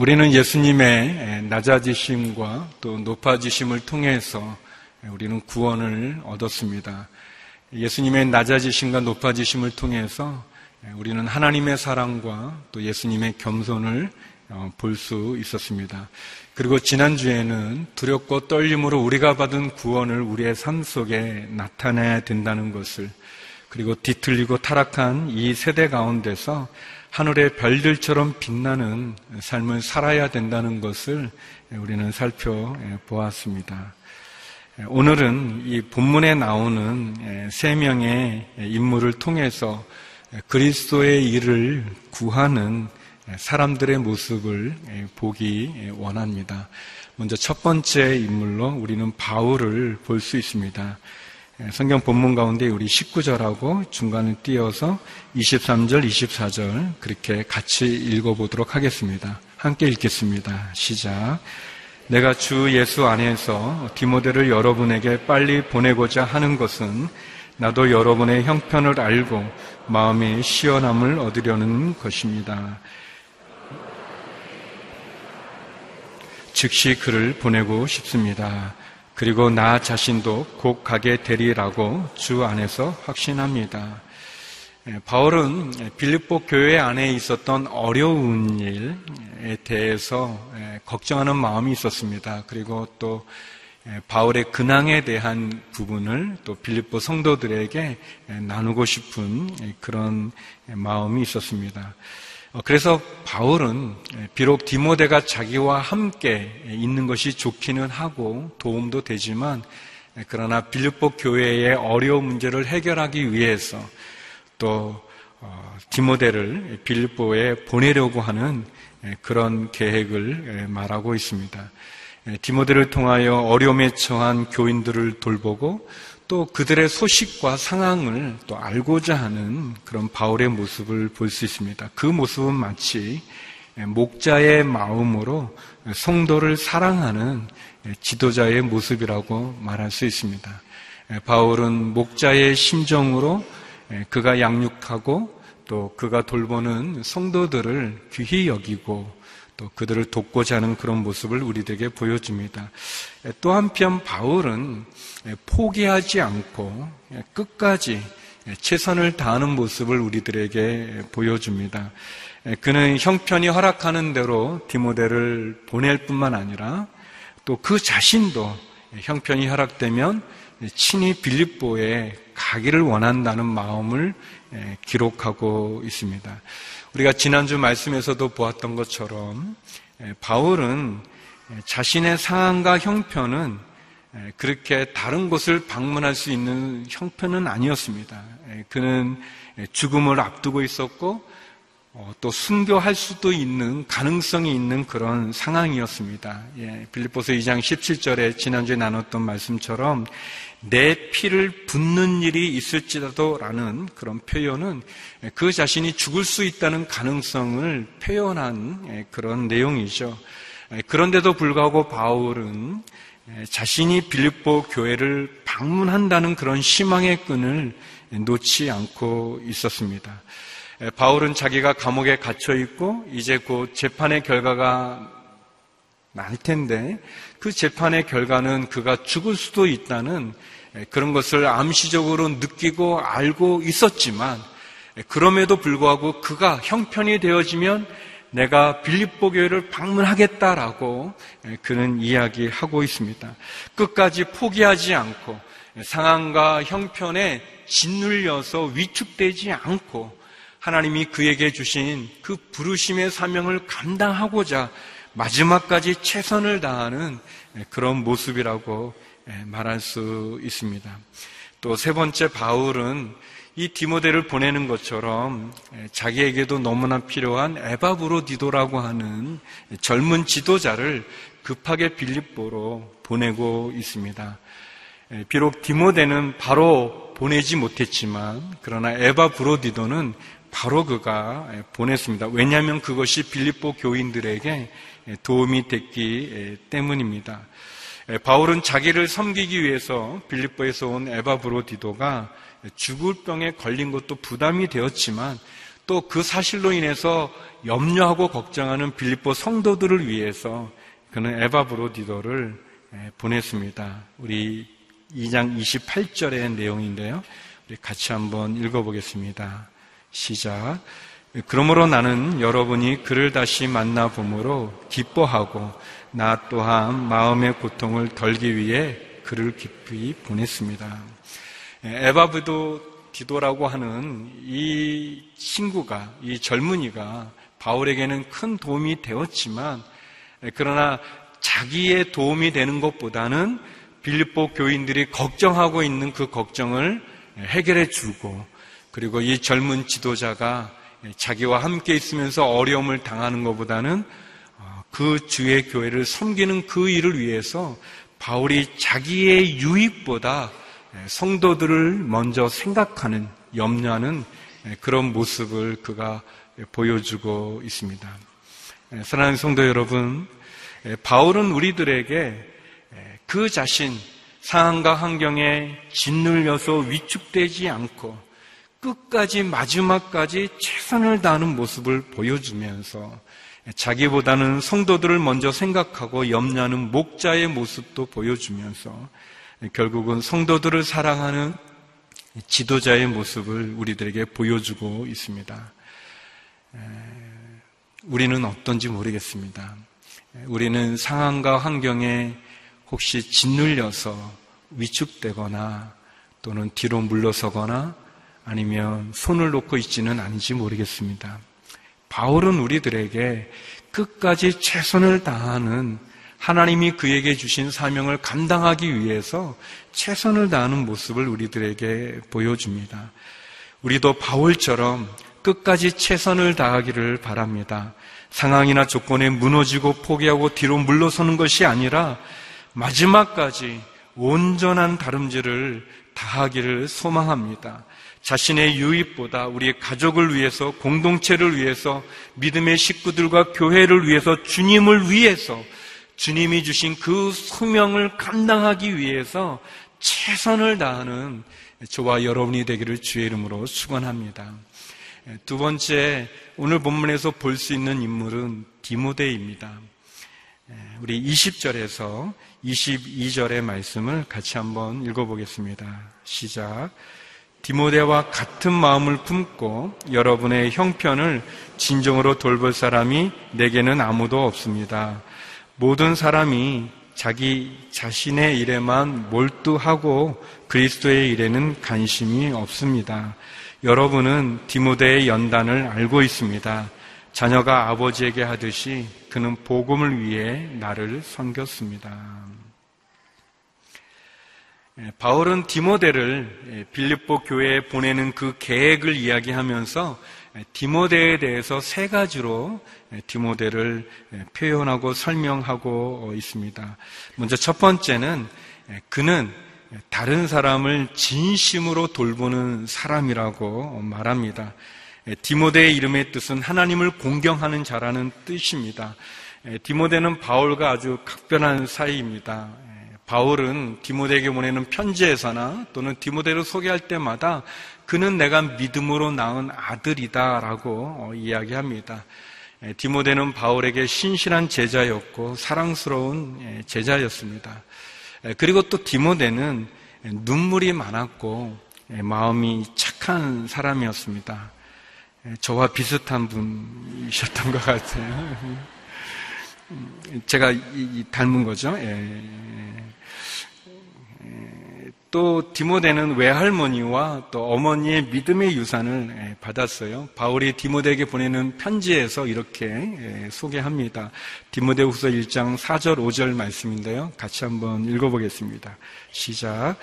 우리는 예수님의 낮아지심과 또 높아지심을 통해서 우리는 구원을 얻었습니다. 예수님의 낮아지심과 높아지심을 통해서 우리는 하나님의 사랑과 또 예수님의 겸손을 어, 볼수 있었습니다. 그리고 지난주에는 두렵고 떨림으로 우리가 받은 구원을 우리의 삶 속에 나타내야 된다는 것을 그리고 뒤틀리고 타락한 이 세대 가운데서 하늘의 별들처럼 빛나는 삶을 살아야 된다는 것을 우리는 살펴보았습니다. 오늘은 이 본문에 나오는 세 명의 인물을 통해서 그리스도의 일을 구하는 사람들의 모습을 보기 원합니다. 먼저 첫 번째 인물로 우리는 바울을 볼 수 있습니다. 성경 본문 가운데 우리 19절하고 중간을 띄어서 23절, 24절 그렇게 같이 읽어보도록 하겠습니다. 함께 읽겠습니다. 시작. 내가 주 예수 안에서 디모데를 여러분에게 빨리 보내고자 하는 것은 나도 여러분의 형편을 알고 마음의 시원함을 얻으려는 것입니다. 즉시 그를 보내고 싶습니다. 그리고 나 자신도 곧 가게 되리라고 주 안에서 확신합니다. 예, 바울은 빌립보 교회 안에 있었던 어려운 일에 대해서 예, 걱정하는 마음이 있었습니다. 그리고 또 예, 바울의 근황에 대한 부분을 또 빌립보 성도들에게 나누고 싶은 그런 마음이 있었습니다. 어, 그래서 바울은 비록 디모데가 자기와 함께 있는 것이 좋기는 하고 도움도 되지만 그러나 빌립보 교회의 어려운 문제를 해결하기 위해서 또 어, 디모데를 빌립보에 보내려고 하는 그런 계획을 말하고 있습니다. 디모데를 통하여 어려움에 처한 교인들을 돌보고 또 그들의 소식과 상황을 또 알고자 하는 그런 바울의 모습을 볼 수 있습니다. 그 모습은 마치 목자의 마음으로 성도를 사랑하는 지도자의 모습이라고 말할 수 있습니다. 바울은 목자의 심정으로 그가 양육하고 또 그가 돌보는 성도들을 귀히 여기고 또 그들을 돕고자 하는 그런 모습을 우리들에게 보여줍니다. 또 한편 바울은 포기하지 않고 끝까지 최선을 다하는 모습을 우리들에게 보여줍니다. 그는 형편이 허락하는 대로 디모데를 보낼 뿐만 아니라 또 그 자신도 형편이 허락되면 친히 빌립보에 가기를 원한다는 마음을 기록하고 있습니다. 우리가 지난주 말씀에서도 보았던 것처럼 바울은 자신의 상황과 형편은 그렇게 다른 곳을 방문할 수 있는 형편은 아니었습니다. 그는 죽음을 앞두고 있었고 어, 또 순교할 수도 있는 가능성이 있는 그런 상황이었습니다. 예, 빌립보서 2장 17절에 지난주에 나눴던 말씀처럼 내 피를 붓는 일이 있을지라도 라는 그런 표현은 그 자신이 죽을 수 있다는 가능성을 표현한 예, 그런 내용이죠. 예, 그런데도 불구하고 바울은 자신이 빌립보 교회를 방문한다는 그런 희망의 끈을 놓지 않고 있었습니다. 바울은 자기가 감옥에 갇혀 있고 이제 곧 재판의 결과가 날 텐데 그 재판의 결과는 그가 죽을 수도 있다는 그런 것을 암시적으로 느끼고 알고 있었지만 그럼에도 불구하고 그가 형편이 되어지면 내가 빌립보 교회를 방문하겠다라고 그는 이야기하고 있습니다. 끝까지 포기하지 않고 상황과 형편에 짓눌려서 위축되지 않고 하나님이 그에게 주신 그 부르심의 사명을 감당하고자 마지막까지 최선을 다하는 그런 모습이라고 말할 수 있습니다. 또 세 번째 바울은 이 디모데를 보내는 것처럼 자기에게도 너무나 필요한 에바브로디도라고 하는 젊은 지도자를 급하게 빌립보로 보내고 있습니다. 비록 디모데는 바로 보내지 못했지만 그러나 에바 브로디도는 바로 그가 보냈습니다. 왜냐하면 그것이 빌립보 교인들에게 도움이 됐기 때문입니다. 바울은 자기를 섬기기 위해서 빌립보에서 온 에바브로디도가 죽을 병에 걸린 것도 부담이 되었지만 또 그 사실로 인해서 염려하고 걱정하는 빌립보 성도들을 위해서 그는 에바브로디도를 보냈습니다. 우리 2장 28절의 내용인데요. 우리 같이 한번 읽어보겠습니다. 시작. 그러므로 나는 여러분이 그를 다시 만나봄으로 기뻐하고 나 또한 마음의 고통을 덜기 위해 그를 깊이 보냈습니다. 에바브도 디도라고 하는 이 친구가, 이 젊은이가 바울에게는 큰 도움이 되었지만, 그러나 자기의 도움이 되는 것보다는 빌립보 교인들이 걱정하고 있는 그 걱정을 해결해 주고, 그리고 이 젊은 지도자가 자기와 함께 있으면서 어려움을 당하는 것보다는 어, 그 주의 교회를 섬기는 그 일을 위해서 바울이 자기의 유익보다 성도들을 먼저 생각하는, 염려하는 그런 모습을 그가 보여주고 있습니다. 사랑하는 성도 여러분, 바울은 우리들에게 그 자신, 상황과 환경에 짓눌려서 위축되지 않고 끝까지 마지막까지 최선을 다하는 모습을 보여주면서 자기보다는 성도들을 먼저 생각하고 염려하는 목자의 모습도 보여주면서 결국은 성도들을 사랑하는 지도자의 모습을 우리들에게 보여주고 있습니다. 우리는 어떤지 모르겠습니다. 우리는 상황과 환경에 혹시 짓눌려서 위축되거나 또는 뒤로 물러서거나 아니면 손을 놓고 있지는 않은지 모르겠습니다. 바울은 우리들에게 끝까지 최선을 다하는 하나님이 그에게 주신 사명을 감당하기 위해서 최선을 다하는 모습을 우리들에게 보여줍니다. 우리도 바울처럼 끝까지 최선을 다하기를 바랍니다. 상황이나 조건에 무너지고 포기하고 뒤로 물러서는 것이 아니라 마지막까지 온전한 다름질을 다하기를 소망합니다. 자신의 유익보다 우리의 가족을 위해서, 공동체를 위해서, 믿음의 식구들과 교회를 위해서, 주님을 위해서, 주님이 주신 그 소명을 감당하기 위해서 최선을 다하는 저와 여러분이 되기를 주의 이름으로 축원합니다. 두 번째, 오늘 본문에서 볼 수 있는 인물은 디모데입니다. 우리 20절에서 22절의 말씀을 같이 한번 읽어보겠습니다. 시작. 디모데와 같은 마음을 품고 여러분의 형편을 진정으로 돌볼 사람이 내게는 아무도 없습니다. 모든 사람이 자기 자신의 일에만 몰두하고 그리스도의 일에는 관심이 없습니다. 여러분은 디모데의 연단을 알고 있습니다. 자녀가 아버지에게 하듯이 그는 복음을 위해 나를 섬겼습니다. 예, 바울은 디모데를 예, 빌립보 교회에 보내는 그 계획을 이야기하면서 예, 디모데에 대해서 세 가지로 디모데를 표현하고 설명하고 어, 있습니다. 먼저 첫 번째는 그는 다른 사람을 진심으로 돌보는 사람이라고 말합니다. 디모데의 이름의 뜻은 하나님을 공경하는 자라는 뜻입니다. 디모데는 바울과 아주 각별한 사이입니다. 바울은 디모데에게 보내는 편지에서나 또는 디모데를 소개할 때마다 그는 내가 믿음으로 낳은 아들이다라고 어, 이야기합니다. 디모데는 바울에게 신실한 제자였고 사랑스러운 제자였습니다. 그리고 또 디모데는 눈물이 많았고 마음이 착한 사람이었습니다. 저와 비슷한 분이셨던 것 같아요. 음, 제가 닮은 거죠. 또 디모데는 외할머니와 또 어머니의 믿음의 유산을 예, 받았어요. 바울이 디모데에게 보내는 편지에서 이렇게 예, 소개합니다. 디모데후서 1장 4절 5절 말씀인데요. 같이 한번 읽어보겠습니다. 시작.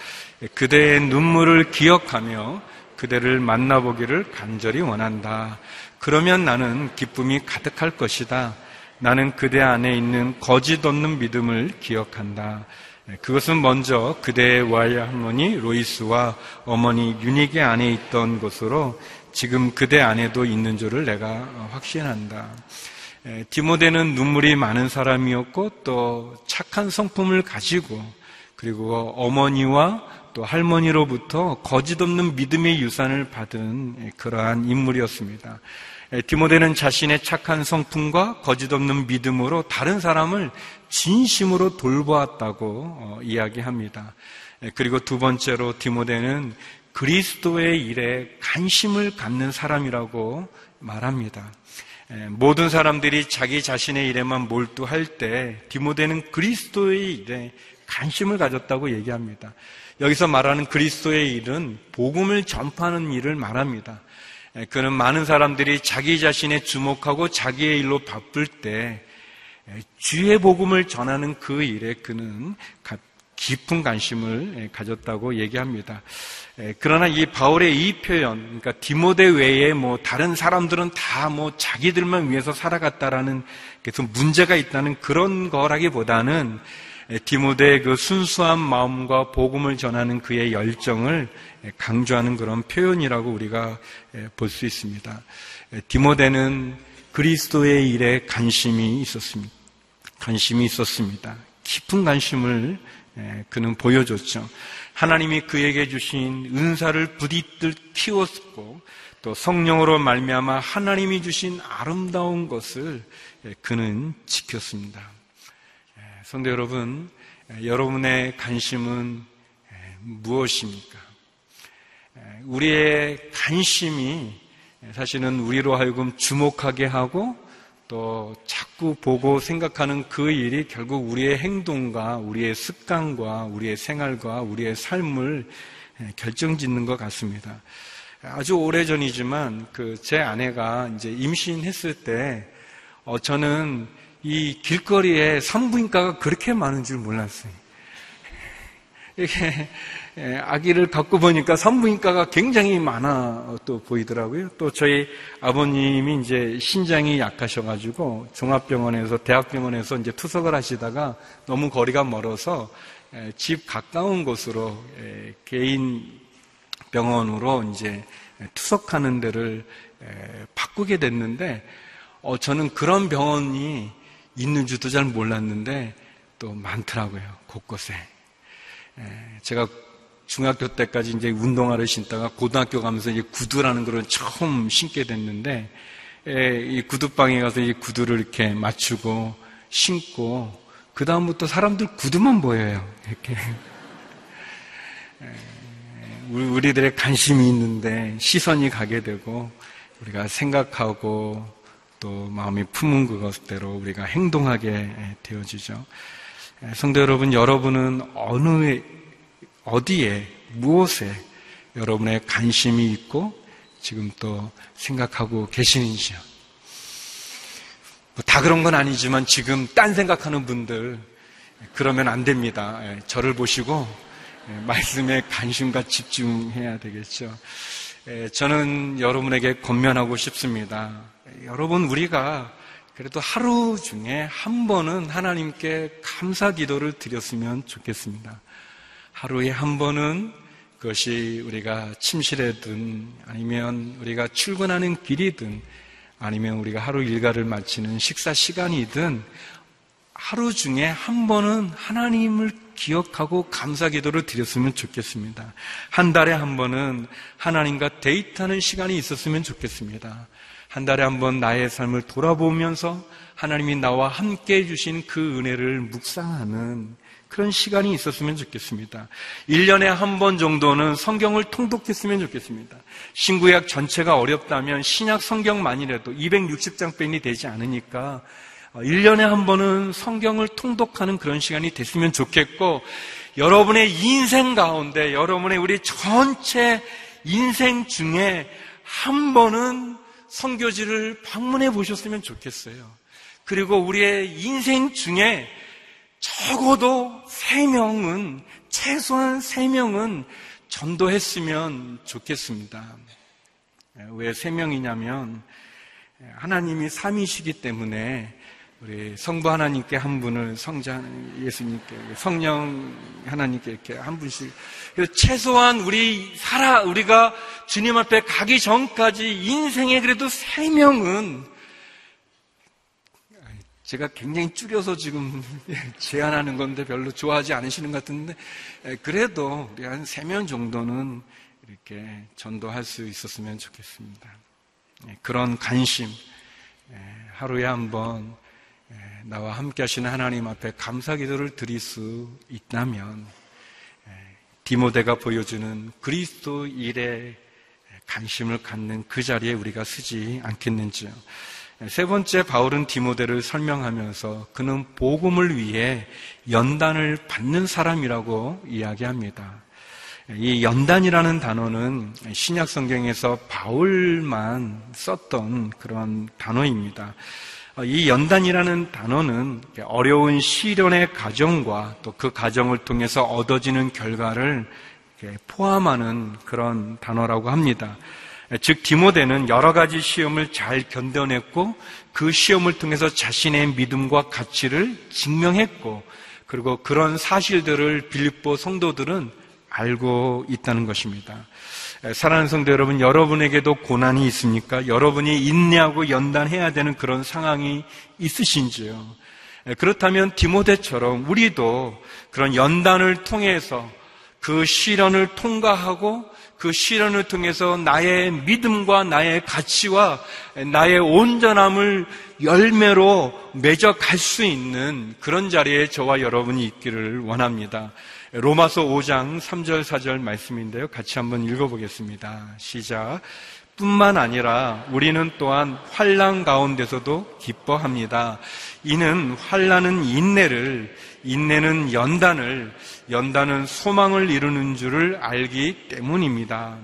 그대의 눈물을 기억하며 그대를 만나보기를 간절히 원한다. 그러면 나는 기쁨이 가득할 것이다. 나는 그대 안에 있는 거짓 없는 믿음을 기억한다. 네, 그것은 먼저 그대의 와이 할머니 로이스와 어머니 유닉의 안에 있던 것으로 지금 그대 안에도 있는 줄을 내가 확신한다. 디모데는 눈물이 많은 사람이었고 또 착한 성품을 가지고 그리고 어머니와 또 할머니로부터 거짓 없는 믿음의 유산을 받은 그러한 인물이었습니다. 디모데는 자신의 착한 성품과 거짓 없는 믿음으로 다른 사람을 진심으로 돌보았다고 어, 이야기합니다. 그리고 두 번째로 디모데는 그리스도의 일에 관심을 갖는 사람이라고 말합니다. 모든 사람들이 자기 자신의 일에만 몰두할 때 디모데는 그리스도의 일에 관심을 가졌다고 얘기합니다. 여기서 말하는 그리스도의 일은 복음을 전파하는 일을 말합니다. 그는 많은 사람들이 자기 자신에 주목하고 자기의 일로 바쁠 때 주의 복음을 전하는 그 일에 그는 깊은 관심을 가졌다고 얘기합니다. 그러나 이 바울의 이 표현, 그러니까 디모데 외에 뭐 다른 사람들은 다 뭐 자기들만 위해서 살아갔다라는 그래서 문제가 있다는 그런 거라기보다는 디모데의 그 순수한 마음과 복음을 전하는 그의 열정을 강조하는 그런 표현이라고 우리가 볼 수 있습니다. 디모데는 그리스도의 일에 관심이 있었습니다. 관심이 있었습니다. 깊은 관심을 그는 보여줬죠. 하나님이 그에게 주신 은사를 부디듯 키웠고 또 성령으로 말미암아 하나님이 주신 아름다운 것을 그는 지켰습니다. 성도 여러분, 여러분의 관심은 무엇입니까? 우리의 관심이 사실은 우리로 하여금 주목하게 하고 또 자꾸 보고 생각하는 그 일이 결국 우리의 행동과 우리의 습관과 우리의 생활과 우리의 삶을 결정짓는 것 같습니다. 아주 오래 전이지만 그 제 아내가 이제 임신했을 때 어, 저는 이 길거리에 산부인과가 그렇게 많은 줄 몰랐어요. 이렇게 예, 아기를 갖고 보니까 산부인과가 굉장히 많아 또 보이더라고요. 또 저희 아버님이 이제 신장이 약하셔가지고 종합병원에서 대학병원에서 이제 투석을 하시다가 너무 거리가 멀어서 예, 집 가까운 곳으로 예, 개인 병원으로 이제 투석하는 데를 바꾸게 됐는데 어, 저는 그런 병원이 있는 줄도 잘 몰랐는데 또 많더라고요 곳곳에. 제가 중학교 때까지 이제 운동화를 신다가 고등학교 가면서 이제 구두라는 걸 처음 신게 됐는데 이 구두방에 가서 이 구두를 이렇게 맞추고 신고 그 다음부터 사람들 구두만 보여요. 이렇게 우리들의 관심이 있는데 시선이 가게 되고 우리가 생각하고 또 마음이 품은 그것대로 우리가 행동하게 되어지죠. 성도 여러분, 여러분은 어느 어디에, 무엇에 여러분의 관심이 있고 지금 또 생각하고 계시는지요. 뭐 다 그런 건 아니지만 지금 딴 생각하는 분들 그러면 안 됩니다. 예, 저를 보시고 예, 말씀에 관심과 집중해야 되겠죠. 예, 저는 여러분에게 권면하고 싶습니다. 여러분 우리가 그래도 하루 중에 한 번은 하나님께 감사 기도를 드렸으면 좋겠습니다. 하루에 한 번은 그것이 우리가 침실에든 아니면 우리가 출근하는 길이든 아니면 우리가 하루 일과를 마치는 식사 시간이든 하루 중에 한 번은 하나님을 기억하고 감사 기도를 드렸으면 좋겠습니다. 한 달에 한 번은 하나님과 데이트하는 시간이 있었으면 좋겠습니다. 한 달에 한 번 나의 삶을 돌아보면서 하나님이 나와 함께 해주신 그 은혜를 묵상하는 그런 시간이 있었으면 좋겠습니다. 1년에 한 번 정도는 성경을 통독했으면 좋겠습니다. 신구약 전체가 어렵다면 신약 성경만이라도 260장 뺀이 되지 않으니까 1년에 한 번은 성경을 통독하는 그런 시간이 됐으면 좋겠고 여러분의 인생 가운데 여러분의 우리 전체 인생 중에 한 번은 성교지를 방문해 보셨으면 좋겠어요. 그리고 우리의 인생 중에 적어도 세 명은, 최소한 세 명은 전도했으면 좋겠습니다. 왜 세 명이냐면, 하나님이 삼이시기 때문에 우리 성부 하나님께 한 분을 성자 예수님께 성령 하나님께 이렇게 한 분씩 최소한 우리 살아 우리가 주님 앞에 가기 전까지 인생에 그래도 세 명은 제가 굉장히 줄여서 지금 제안하는 건데 별로 좋아하지 않으시는 것 같은데 그래도 우리 한 세 명 정도는 이렇게 전도할 수 있었으면 좋겠습니다. 그런 관심 하루에 한번 나와 함께 하시는 하나님 앞에 감사 기도를 드릴 수 있다면 디모데가 보여주는 그리스도 일에 관심을 갖는 그 자리에 우리가 쓰지 않겠는지요. 세 번째 바울은 디모데를 설명하면서 그는 복음을 위해 연단을 받는 사람이라고 이야기합니다. 이 연단이라는 단어는 신약 성경에서 바울만 썼던 그런 단어입니다. 이 연단이라는 단어는 어려운 시련의 과정과 또그 과정을 통해서 얻어지는 결과를 포함하는 그런 단어라고 합니다. 즉 디모데는 여러 가지 시험을 잘 견뎌냈고 그 시험을 통해서 자신의 믿음과 가치를 증명했고 그리고 그런 사실들을 빌립보 성도들은 알고 있다는 것입니다. 사랑하는 성도 여러분, 여러분에게도 고난이 있습니까? 여러분이 인내하고 연단해야 되는 그런 상황이 있으신지요? 그렇다면 디모데처럼 우리도 그런 연단을 통해서 그 시련을 통과하고 그 시련을 통해서 나의 믿음과 나의 가치와 나의 온전함을 열매로 맺어갈 수 있는 그런 자리에 저와 여러분이 있기를 원합니다. 로마서 5장 3절 4절 말씀인데요. 같이 한번 읽어보겠습니다. 시작. 뿐만 아니라 우리는 또한 환란 가운데서도 기뻐합니다. 이는 환란은 인내를 인내는 연단을 연단은 소망을 이루는 줄을 알기 때문입니다.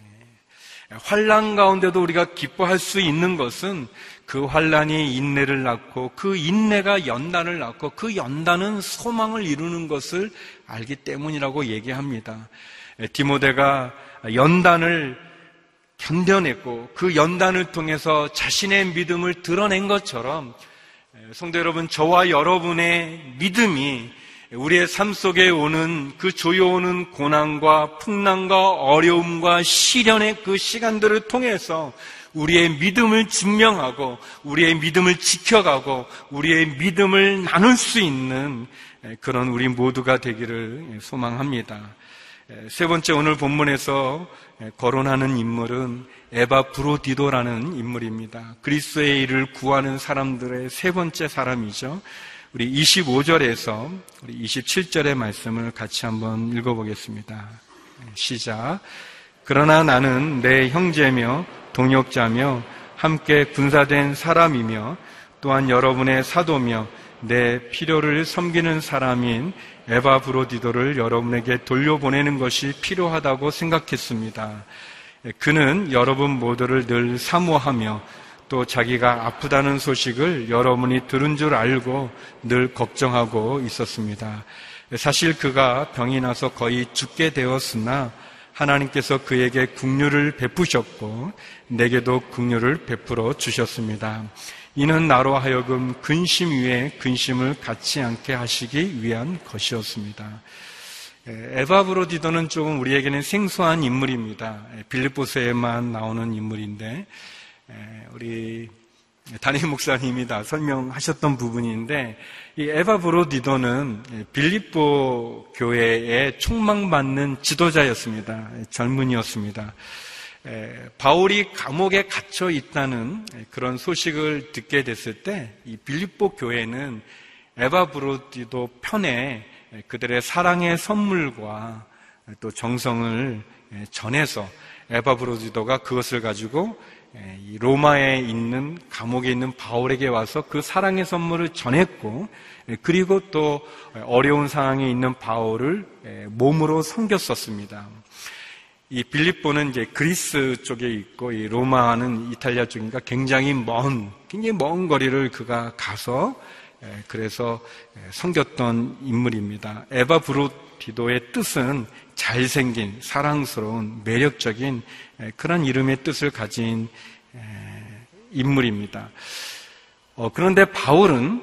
예. 환란 가운데도 우리가 기뻐할 수 있는 것은 그 환란이 인내를 낳고 그 인내가 연단을 낳고 그 연단은 소망을 이루는 것을 알기 때문이라고 얘기합니다. 예, 디모데가 연단을 견뎌냈고 그 연단을 통해서 자신의 믿음을 드러낸 것처럼 예, 성도 여러분 저와 여러분의 믿음이 우리의 삶 속에 오는 그 조여오는 고난과 풍랑과 어려움과 시련의 그 시간들을 통해서 우리의 믿음을 증명하고 우리의 믿음을 지켜가고 우리의 믿음을 나눌 수 있는 그런 우리 모두가 되기를 소망합니다. 세 번째 오늘 본문에서 거론하는 인물은 에바 브로디도라는 인물입니다. 그리스도의 일을 구하는 사람들의 세 번째 사람이죠. 우리 25절에서 우리 27절의 말씀을 같이 한번 읽어보겠습니다. 시작. 그러나 나는 내 형제며 동역자며 함께 군사된 사람이며 또한 여러분의 사도며 내 필요를 섬기는 사람인 에바 브로디도를 여러분에게 돌려보내는 것이 필요하다고 생각했습니다. 그는 여러분 모두를 늘 사모하며 또 자기가 아프다는 소식을 여러분이 들은 줄 알고 늘 걱정하고 있었습니다. 사실 그가 병이 나서 거의 죽게 되었으나 하나님께서 그에게 국류를 베푸셨고 내게도 국류를 베풀어 주셨습니다. 이는 나로 하여금 근심 위에 근심을 갖지 않게 하시기 위한 것이었습니다. 에바브로디도는 조금 우리에게는 생소한 인물입니다. 빌립보서에만 나오는 인물인데 예, 우리 담임 목사님이 다 설명하셨던 부분인데 이 에바 브로디도는 빌립보 교회의 총망받는 지도자였습니다. 젊은이였습니다. 예, 바울이 감옥에 갇혀 있다는 그런 소식을 듣게 됐을 때 이 빌립보 교회는 에바 브로디도 편에 그들의 사랑의 선물과 또 정성을 전해서 에바 브로디도가 그것을 가지고 예, 로마에 있는 감옥에 있는 바울에게 와서 그 사랑의 선물을 전했고 예, 그리고 또 어려운 상황에 있는 바울을 예, 몸으로 섬겼었습니다. 이 빌립보는 이제 그리스 쪽에 있고 이 로마는 이탈리아 쪽이니까 굉장히 먼 굉장히 먼 거리를 그가 가서 그래서 섬겼던 인물입니다. 에바 브로티도의 뜻은 잘생긴, 사랑스러운, 매력적인 그런 이름의 뜻을 가진 인물입니다. 어, 그런데 바울은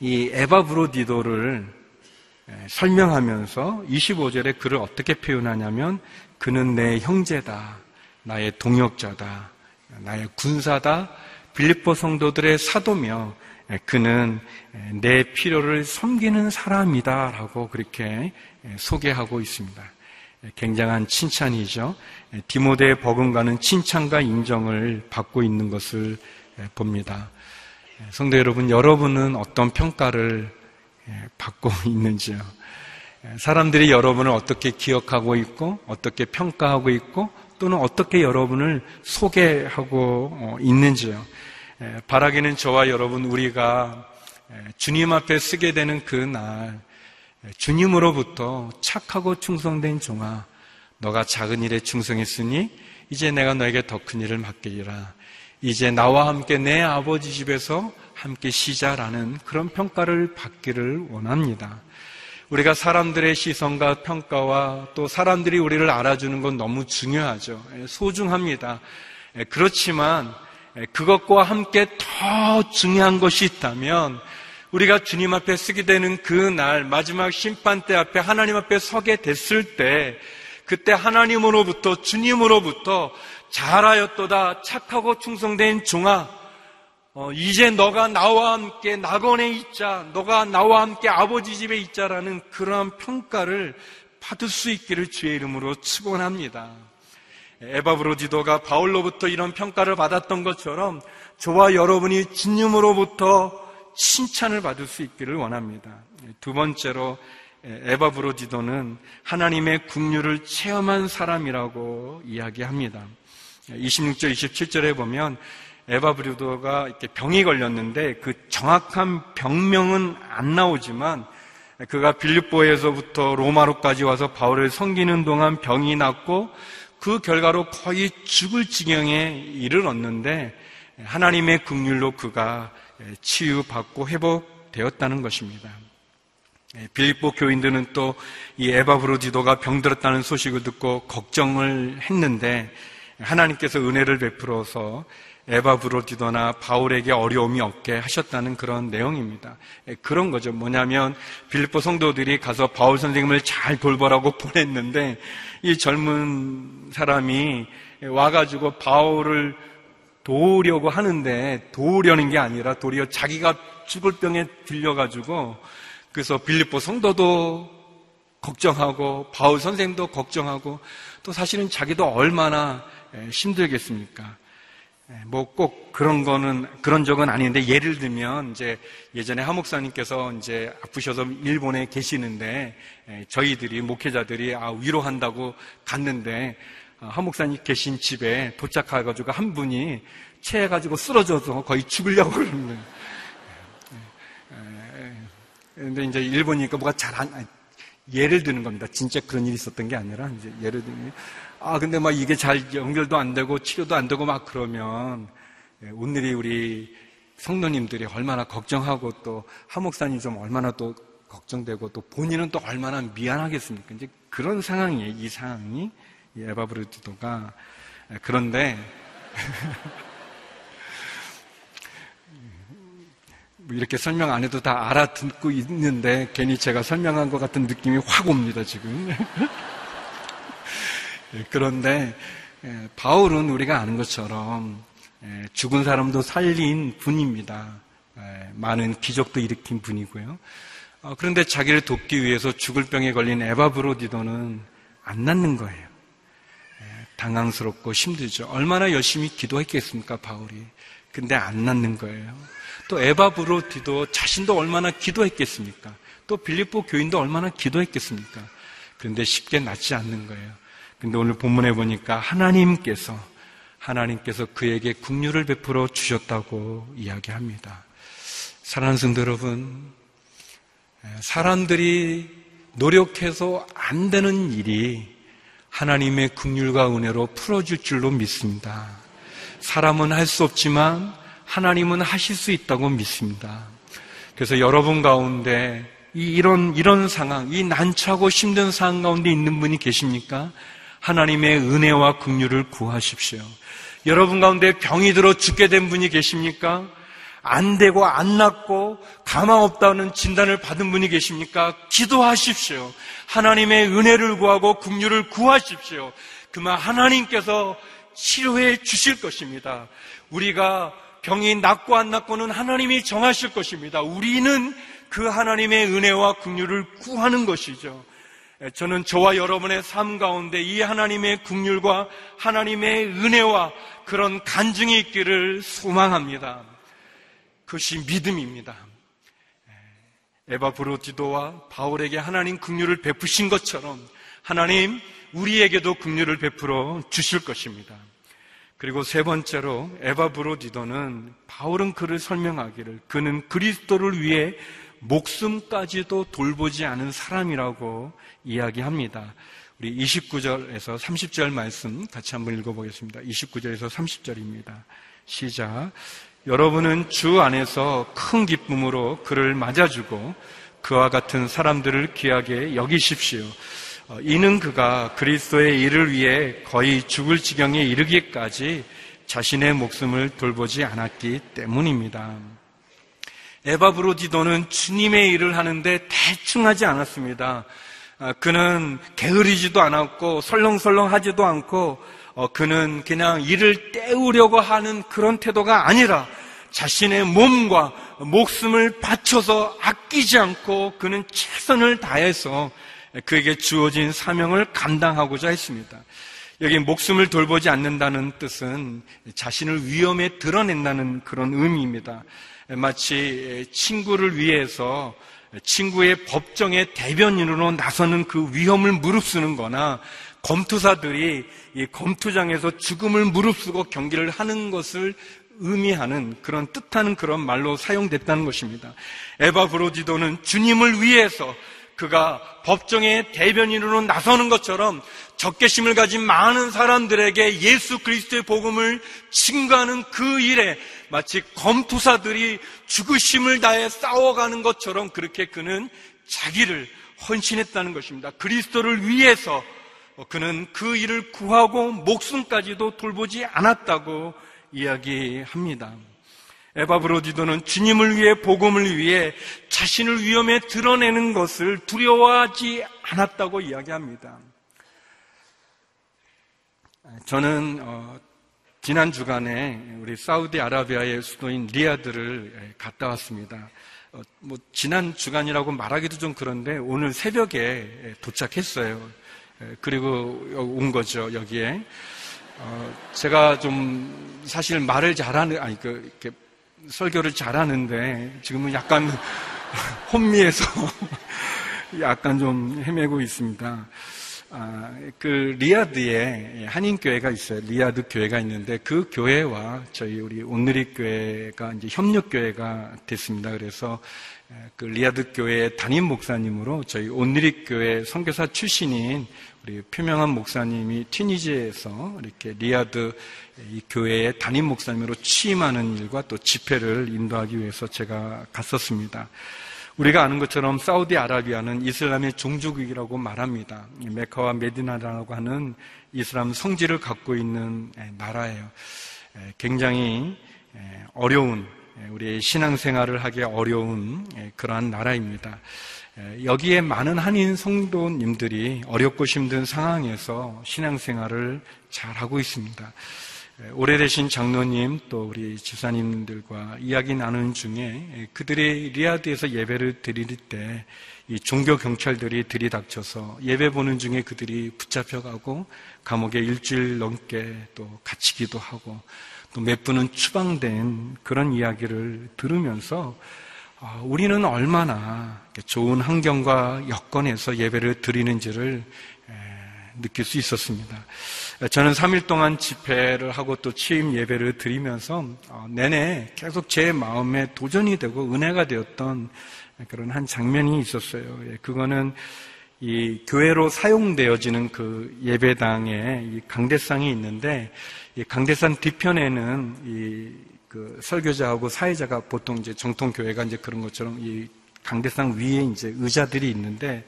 이 에바 브로디도를 설명하면서 25절에 그를 어떻게 표현하냐면 그는 내 형제다, 나의 동역자다, 나의 군사다, 빌립보 성도들의 사도며 그는 내 필요를 섬기는 사람이다라고 그렇게 소개하고 있습니다. 굉장한 칭찬이죠. 디모데의 버금가는 칭찬과 인정을 받고 있는 것을 봅니다. 성도 여러분, 여러분은 어떤 평가를 받고 있는지요? 사람들이 여러분을 어떻게 기억하고 있고, 어떻게 평가하고 있고, 또는 어떻게 여러분을 소개하고 어, 있는지요? 바라기는 저와 여러분 우리가 주님 앞에 쓰게 되는 그 날, 주님으로부터 착하고 충성된 종아, 너가 작은 일에 충성했으니 이제 내가 너에게 더 큰 일을 맡기리라. 이제 나와 함께 내 아버지 집에서 함께 쉬자라는 그런 평가를 받기를 원합니다. 우리가 사람들의 시선과 평가와 또 사람들이 우리를 알아주는 건 너무 중요하죠. 소중합니다. 그렇지만 그것과 함께 더 중요한 것이 있다면 우리가 주님 앞에 쓰게 되는 그 날 마지막 심판대 앞에 하나님 앞에 서게 됐을 때 그때 하나님으로부터 주님으로부터 잘하였도다 착하고 충성된 종아 어, 이제 너가 나와 함께 낙원에 있자 너가 나와 함께 아버지 집에 있자라는 그러한 평가를 받을 수 있기를 주의 이름으로 축원합니다. 에바브로지도가 바울로부터 이런 평가를 받았던 것처럼 저와 여러분이 주님으로부터 칭찬을 받을 수 있기를 원합니다. 두 번째로 에바브로지도는 하나님의 국류를 체험한 사람이라고 이야기합니다. 26절, 27절에 보면 에바브리도가 이렇게 병이 걸렸는데 그 정확한 병명은 안 나오지만 그가 빌립보에서부터 로마로까지 와서 바울을 섬기는 동안 병이 났고 그 결과로 거의 죽을 지경에 이르렀는데 하나님의 국률로 그가 치유받고 회복되었다는 것입니다. 빌립보 교인들은 또 이 에바브로지도가 병들었다는 소식을 듣고 걱정을 했는데 하나님께서 은혜를 베풀어서 에바 브로디도나 바울에게 어려움이 없게 하셨다는 그런 내용입니다. 예, 그런 거죠. 뭐냐면 빌립보 성도들이 가서 바울 선생님을 잘 돌보라고 보냈는데 이 젊은 사람이 와가지고 바울을 도우려고 하는데 도우려는 게 아니라 도리어 자기가 죽을 병에 들려가지고 그래서 빌립보 성도도 걱정하고 바울 선생님도 걱정하고 또 사실은 자기도 얼마나 예, 힘들겠습니까? 예, 뭐꼭 그런 거는 그런 적은 아닌데 예를 들면 이제 예전에 하 목사님께서 이제 아프셔서 일본에 계시는데 예, 저희들이 목회자들이 아 위로한다고 갔는데 아, 하 목사님 계신 집에 도착해가지고 한 분이 체해가지고 쓰러져서 거의 죽으려고 그러는 거예요. 근데 이제 일본이니까 뭐가 잘 안, 예를 드는 겁니다. 진짜 그런 일이 있었던 게 아니라 이제 예를 들면 아, 근데 막 이게 잘 연결도 안 되고 치료도 안 되고 막 그러면 예, 오늘이 우리 성도님들이 얼마나 걱정하고 또 하목사님 좀 얼마나 또 걱정되고 또 본인은 또 얼마나 미안하겠습니까? 이제 그런 상황이에요. 이 상황이 에바브르트도가 예, 그런데 이렇게 설명 안 해도 다 알아듣고 있는데 괜히 제가 설명한 것 같은 느낌이 확 옵니다 지금. 예, 그런데 예, 바울은 우리가 아는 것처럼 예, 죽은 사람도 살린 분입니다. 많은 기적도 일으킨 분이고요. 어, 그런데 자기를 돕기 위해서 죽을 병에 걸린 에바브로디도는 안 낫는 거예요. 당황스럽고 힘들죠. 얼마나 열심히 기도했겠습니까, 바울이. 근데 안 낫는 거예요. 또 에바 브로디도 자신도 얼마나 기도했겠습니까? 또 빌립보 교인도 얼마나 기도했겠습니까? 그런데 쉽게 낫지 않는 거예요. 근데 오늘 본문에 보니까 하나님께서 하나님께서 그에게 국류를 베풀어 주셨다고 이야기합니다. 사랑하는 성도 여러분, 사람들이 노력해서 안 되는 일이 하나님의 국률과 은혜로 풀어줄 줄로 믿습니다. 사람은 할 수 없지만 하나님은 하실 수 있다고 믿습니다. 그래서 여러분 가운데 이런 이런 상황, 이 난처하고 힘든 상황 가운데 있는 분이 계십니까? 하나님의 은혜와 긍휼을 구하십시오. 여러분 가운데 병이 들어 죽게 된 분이 계십니까? 안 되고 안 낫고 가망 없다는 진단을 받은 분이 계십니까? 기도하십시오. 하나님의 은혜를 구하고 긍휼을 구하십시오. 그만 하나님께서 치료해 주실 것입니다. 우리가 병이 낫고 안 낫고는 하나님이 정하실 것입니다. 우리는 그 하나님의 은혜와 긍휼을 구하는 것이죠. 저는 저와 여러분의 삶 가운데 이 하나님의 국률과 하나님의 은혜와 그런 간증이 있기를 소망합니다. 그것이 믿음입니다. 에바 브로디도와 바울에게 하나님 국률을 베푸신 것처럼 하나님 우리에게도 국률을 베풀어 주실 것입니다. 그리고 세 번째로 에바 브로디도는 바울은 그를 설명하기를 그는 그리스도를 위해 목숨까지도 돌보지 않은 사람이라고 이야기합니다. 우리 29절에서 30절 말씀 같이 한번 읽어보겠습니다. 29절에서 30절입니다. 시작. 여러분은 주 안에서 큰 기쁨으로 그를 맞아주고 그와 같은 사람들을 귀하게 여기십시오. 어, 이는 그가 그리스도의 일을 위해 거의 죽을 지경에 이르기까지 자신의 목숨을 돌보지 않았기 때문입니다. 에바 브로디도는 주님의 일을 하는데 대충 하지 않았습니다. 아, 그는 게으르지도 않았고 설렁설렁 하지도 않고 어, 그는 그냥 일을 때우려고 하는 그런 태도가 아니라 자신의 몸과 목숨을 바쳐서 아끼지 않고 그는 최선을 다해서 그에게 주어진 사명을 감당하고자 했습니다. 여기 목숨을 돌보지 않는다는 뜻은 자신을 위험에 드러낸다는 그런 의미입니다. 마치 친구를 위해서 친구의 법정의 대변인으로 나서는 그 위험을 무릅쓰는 거나 검투사들이 이 검투장에서 죽음을 무릅쓰고 경기를 하는 것을 의미하는 그런 뜻하는 그런 말로 사용됐다는 것입니다. 에바 브로디도는 주님을 위해서 그가 법정의 대변인으로 나서는 것처럼 적개심을 가진 많은 사람들에게 예수 그리스도의 복음을 증거하는 그 일에 마치 검투사들이 죽으심을 다해 싸워가는 것처럼 그렇게 그는 자기를 헌신했다는 것입니다. 그리스도를 위해서 그는 그 일을 구하고 목숨까지도 돌보지 않았다고 이야기합니다. 에바브로디도는 주님을 위해 복음을 위해 자신을 위험에 드러내는 것을 두려워하지 않았다고 이야기합니다. 저는 어, 지난 주간에 우리 사우디아라비아의 수도인 리아드를 갔다 왔습니다. 어, 뭐 지난 주간이라고 말하기도 좀 그런데 오늘 새벽에 도착했어요. 그리고 온 거죠 여기에. 어, 제가 좀 사실 말을 잘하는 아니 그 이렇게 설교를 잘하는데 지금은 약간 혼미해서 약간 좀 헤매고 있습니다. 아, 그 리야드에 한인교회가 있어요. 리야드 교회가 있는데 그 교회와 저희 우리 온누리 교회가 이제 협력 교회가 됐습니다. 그래서 그 리야드 교회 담임 목사님으로 저희 온누리 교회 선교사 출신인 우리 표명한 목사님이 튀니지에서 이렇게 리야드 이 교회의 담임 목사님으로 취임하는 일과 또 집회를 인도하기 위해서 제가 갔었습니다. 우리가 아는 것처럼 사우디아라비아는 이슬람의 종주국이라고 말합니다. 메카와 메디나라고 하는 이슬람 성지를 갖고 있는 나라예요. 굉장히 어려운 우리의 신앙생활을 하기 어려운 그러한 나라입니다. 여기에 많은 한인 성도님들이 어렵고 힘든 상황에서 신앙생활을 잘하고 있습니다. 오래되신 장로님 또 우리 집사님들과 이야기 나누는 중에 그들의 리야드에서 예배를 드릴 때 이 종교 경찰들이 들이닥쳐서 예배 보는 중에 그들이 붙잡혀가고 감옥에 일주일 넘게 또 갇히기도 하고 또 몇 분은 추방된 그런 이야기를 들으면서 아, 우리는 얼마나 좋은 환경과 여건에서 예배를 드리는지를 느낄 수 있었습니다. 저는 3일 동안 집회를 하고 또 취임 예배를 드리면서 어, 내내 계속 제 마음에 도전이 되고 은혜가 되었던 그런 한 장면이 있었어요. 예, 그거는 이 교회로 사용되어지는 그 예배당에 이 강대상이 있는데 이 강대상 뒤편에는 이 그 설교자하고 사회자가 보통 이제 정통 교회가 이제 그런 것처럼 이 강대상 위에 이제 의자들이 있는데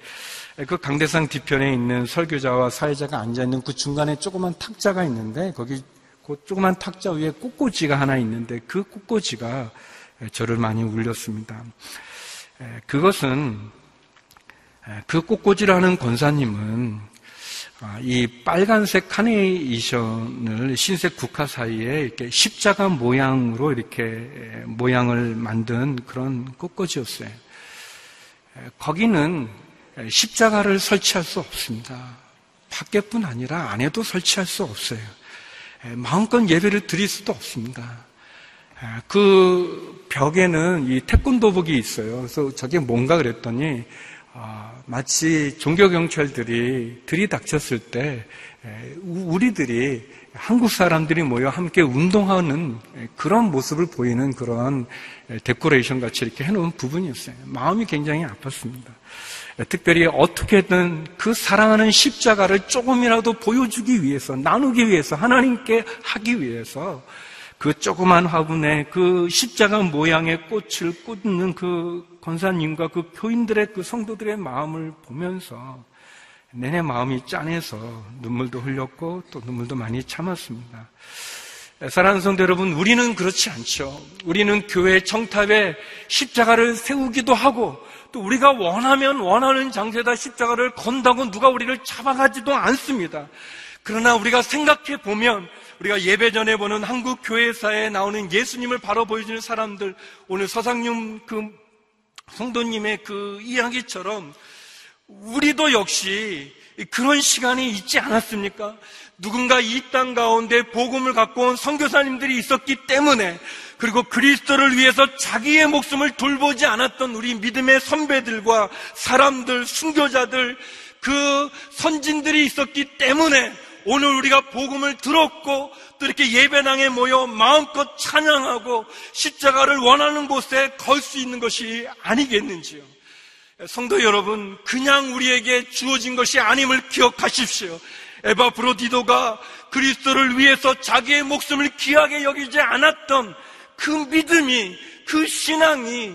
그 강대상 뒤편에 있는 설교자와 사회자가 앉아 있는 그 중간에 조그만 탁자가 있는데 거기 그 조그만 탁자 위에 꽃꽂이가 하나 있는데 그 꽃꽂이가 저를 많이 울렸습니다. 그것은 그 꽃꽂이를 하는 권사님은 아, 이 빨간색 카네이션을 흰색 국화 사이에 이렇게 십자가 모양으로 이렇게 모양을 만든 그런 꽃꽂이였어요. 거기는 십자가를 설치할 수 없습니다. 밖에뿐 아니라 안에도 설치할 수 없어요. 마음껏 예배를 드릴 수도 없습니다. 그 벽에는 이 태권도복이 있어요. 그래서 저게 뭔가 그랬더니 아, 마치 종교경찰들이 들이닥쳤을 때 우리들이 한국 사람들이 모여 함께 운동하는 그런 모습을 보이는 그런 데코레이션 같이 이렇게 해놓은 부분이었어요. 마음이 굉장히 아팠습니다. 특별히 어떻게든 그 사랑하는 십자가를 조금이라도 보여주기 위해서, 나누기 위해서, 하나님께 하기 위해서 그 조그만 화분에 그 십자가 모양의 꽃을 꽂는 그 권사님과 그 교인들의 그 성도들의 마음을 보면서 내내 마음이 짠해서 눈물도 흘렸고 또 눈물도 많이 참았습니다. 사랑하는 성도 여러분, 우리는 그렇지 않죠. 우리는 교회 청탑에 십자가를 세우기도 하고 또 우리가 원하면 원하는 장소에다 십자가를 건다고 누가 우리를 잡아가지도 않습니다. 그러나 우리가 생각해 보면 우리가 예배 전에 보는 한국 교회사에 나오는 예수님을 바로 보여주는 사람들 오늘 서상윤 그 성도님의 그 이야기처럼 우리도 역시 그런 시간이 있지 않았습니까? 누군가 이 땅 가운데 복음을 갖고 온 선교사님들이 있었기 때문에 그리고 그리스도를 위해서 자기의 목숨을 돌보지 않았던 우리 믿음의 선배들과 사람들, 순교자들, 그 선진들이 있었기 때문에 오늘 우리가 복음을 들었고 또 이렇게 예배당에 모여 마음껏 찬양하고 십자가를 원하는 곳에 걸 수 있는 것이 아니겠는지요. 성도 여러분, 그냥 우리에게 주어진 것이 아님을 기억하십시오. 에바 브로디도가 그리스도를 위해서 자기의 목숨을 귀하게 여기지 않았던 그 믿음이, 그 신앙이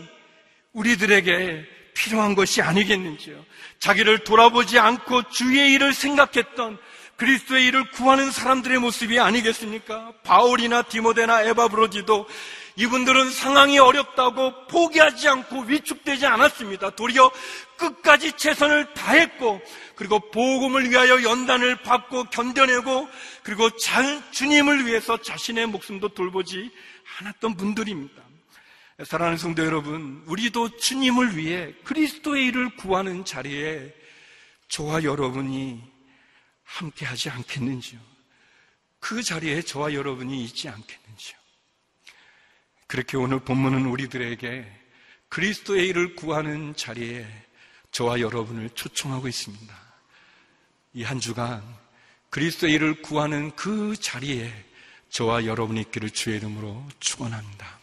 우리들에게 필요한 것이 아니겠는지요. 자기를 돌아보지 않고 주의 일을 생각했던 그리스도의 일을 구하는 사람들의 모습이 아니겠습니까? 바울이나 디모데나 에바브로디도 이분들은 상황이 어렵다고 포기하지 않고 위축되지 않았습니다. 도리어 끝까지 최선을 다했고 그리고 복음을 위하여 연단을 받고 견뎌내고 그리고 잘 주님을 위해서 자신의 목숨도 돌보지 않았던 분들입니다. 사랑하는 성도 여러분, 우리도 주님을 위해 그리스도의 일을 구하는 자리에 저와 여러분이 함께 하지 않겠는지요? 그 자리에 저와 여러분이 있지 않겠는지요? 그렇게 오늘 본문은 우리들에게 그리스도의 일을 구하는 자리에 저와 여러분을 초청하고 있습니다. 이 한 주간 그리스도의 일을 구하는 그 자리에 저와 여러분이 있기를 주의 이름으로 축원합니다.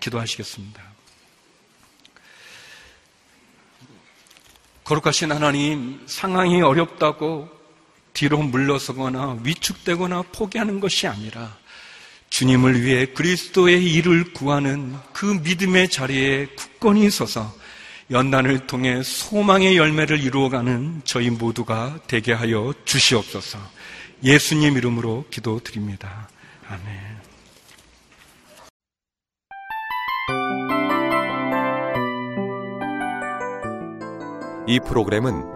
기도하시겠습니다. 거룩하신 하나님, 상황이 어렵다고 뒤로 물러서거나 위축되거나 포기하는 것이 아니라 주님을 위해 그리스도의 일을 구하는 그 믿음의 자리에 굳건히 서서 연단을 통해 소망의 열매를 이루어가는 저희 모두가 되게 하여 주시옵소서. 예수님 이름으로 기도드립니다. 아멘. 이 프로그램은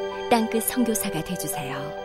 땅끝 성교사가 되주세요